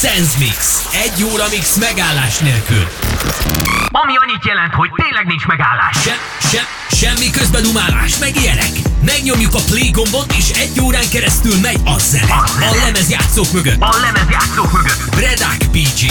Sensmix. Egy óra mix megállás nélkül. Ami annyit jelent, hogy tényleg nincs megállás. Se, se, semmi közbedumálás, meg ilyenek. Megnyomjuk a play gombot, és egy órán keresztül megy a zene. A, a lemezjátszók mögött. A lemezjátszók mögött. Bredák Peachy.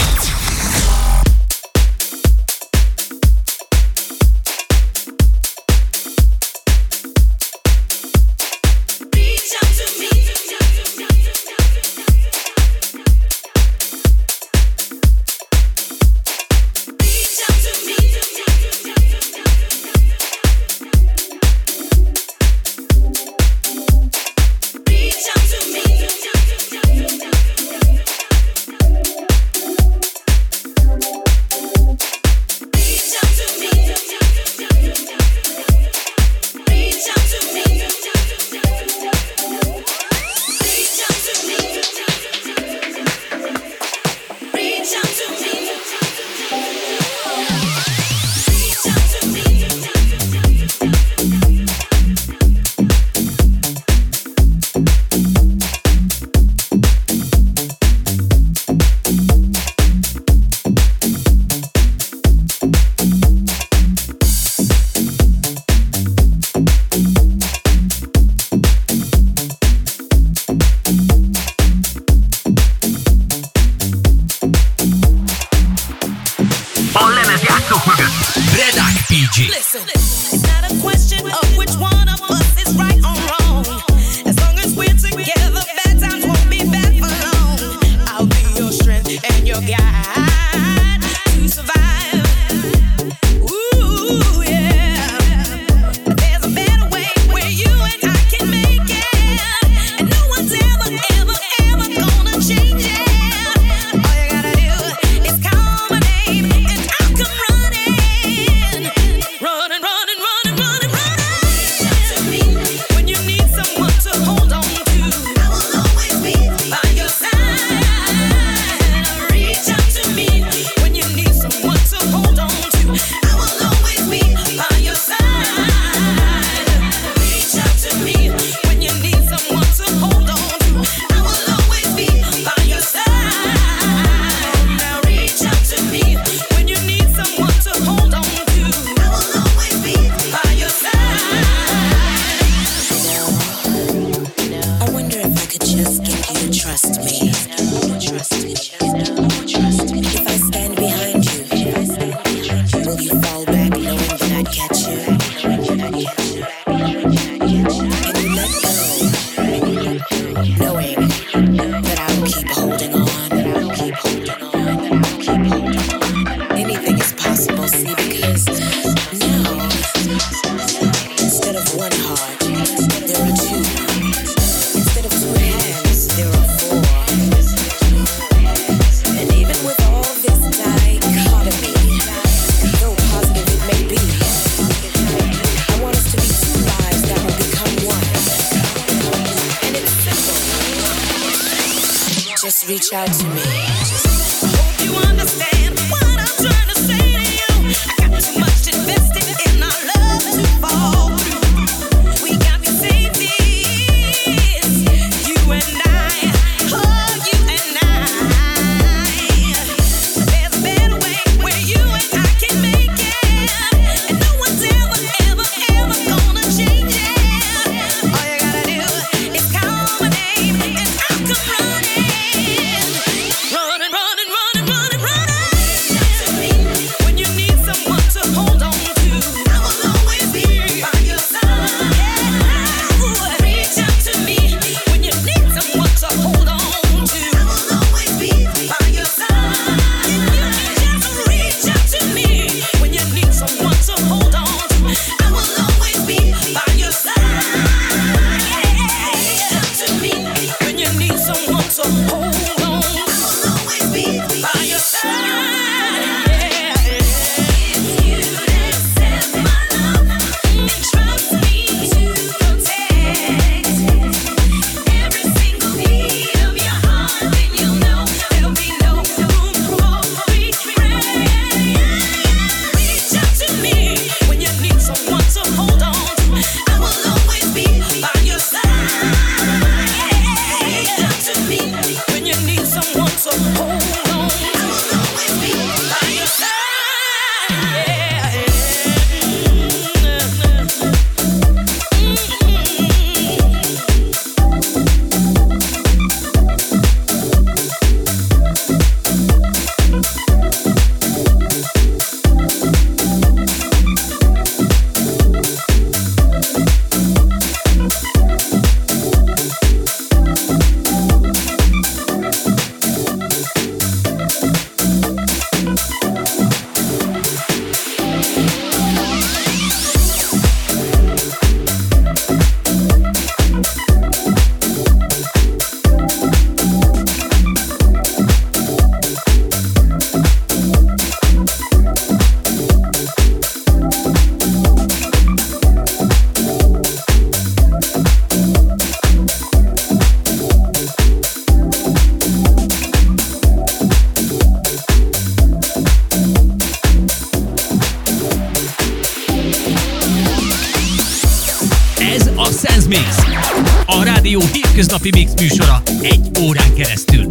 Hétköznapi mix műsora egy órán keresztül.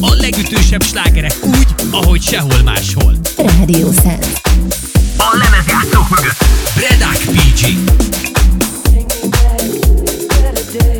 A legütősebb slágerek úgy, ahogy sehol máshol. Sense. A lemezjátszók mögött. Bredák PG. Take me back.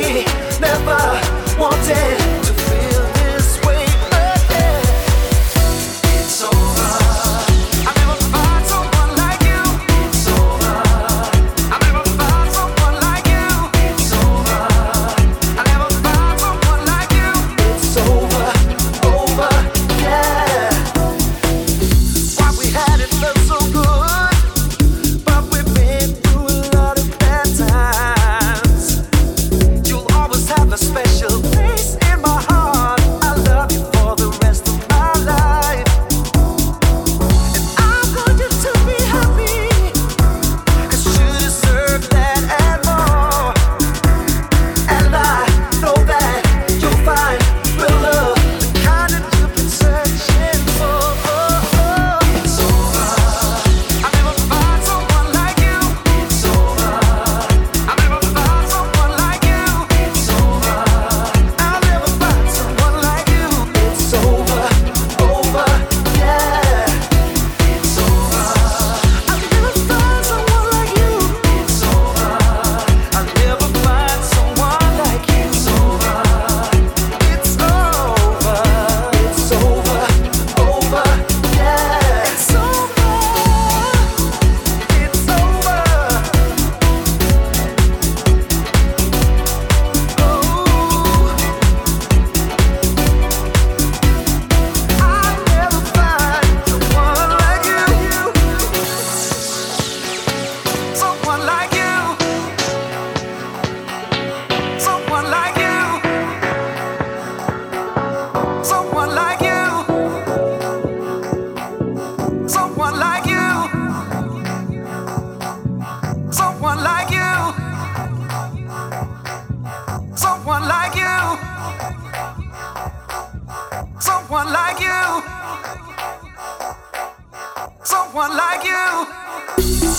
we never wanted. Someone like you.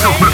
Rock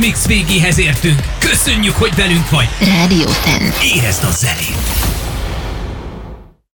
Mix végéhez értünk. Köszönjük, hogy velünk vagy. Radio Sense. Érezd a zenét.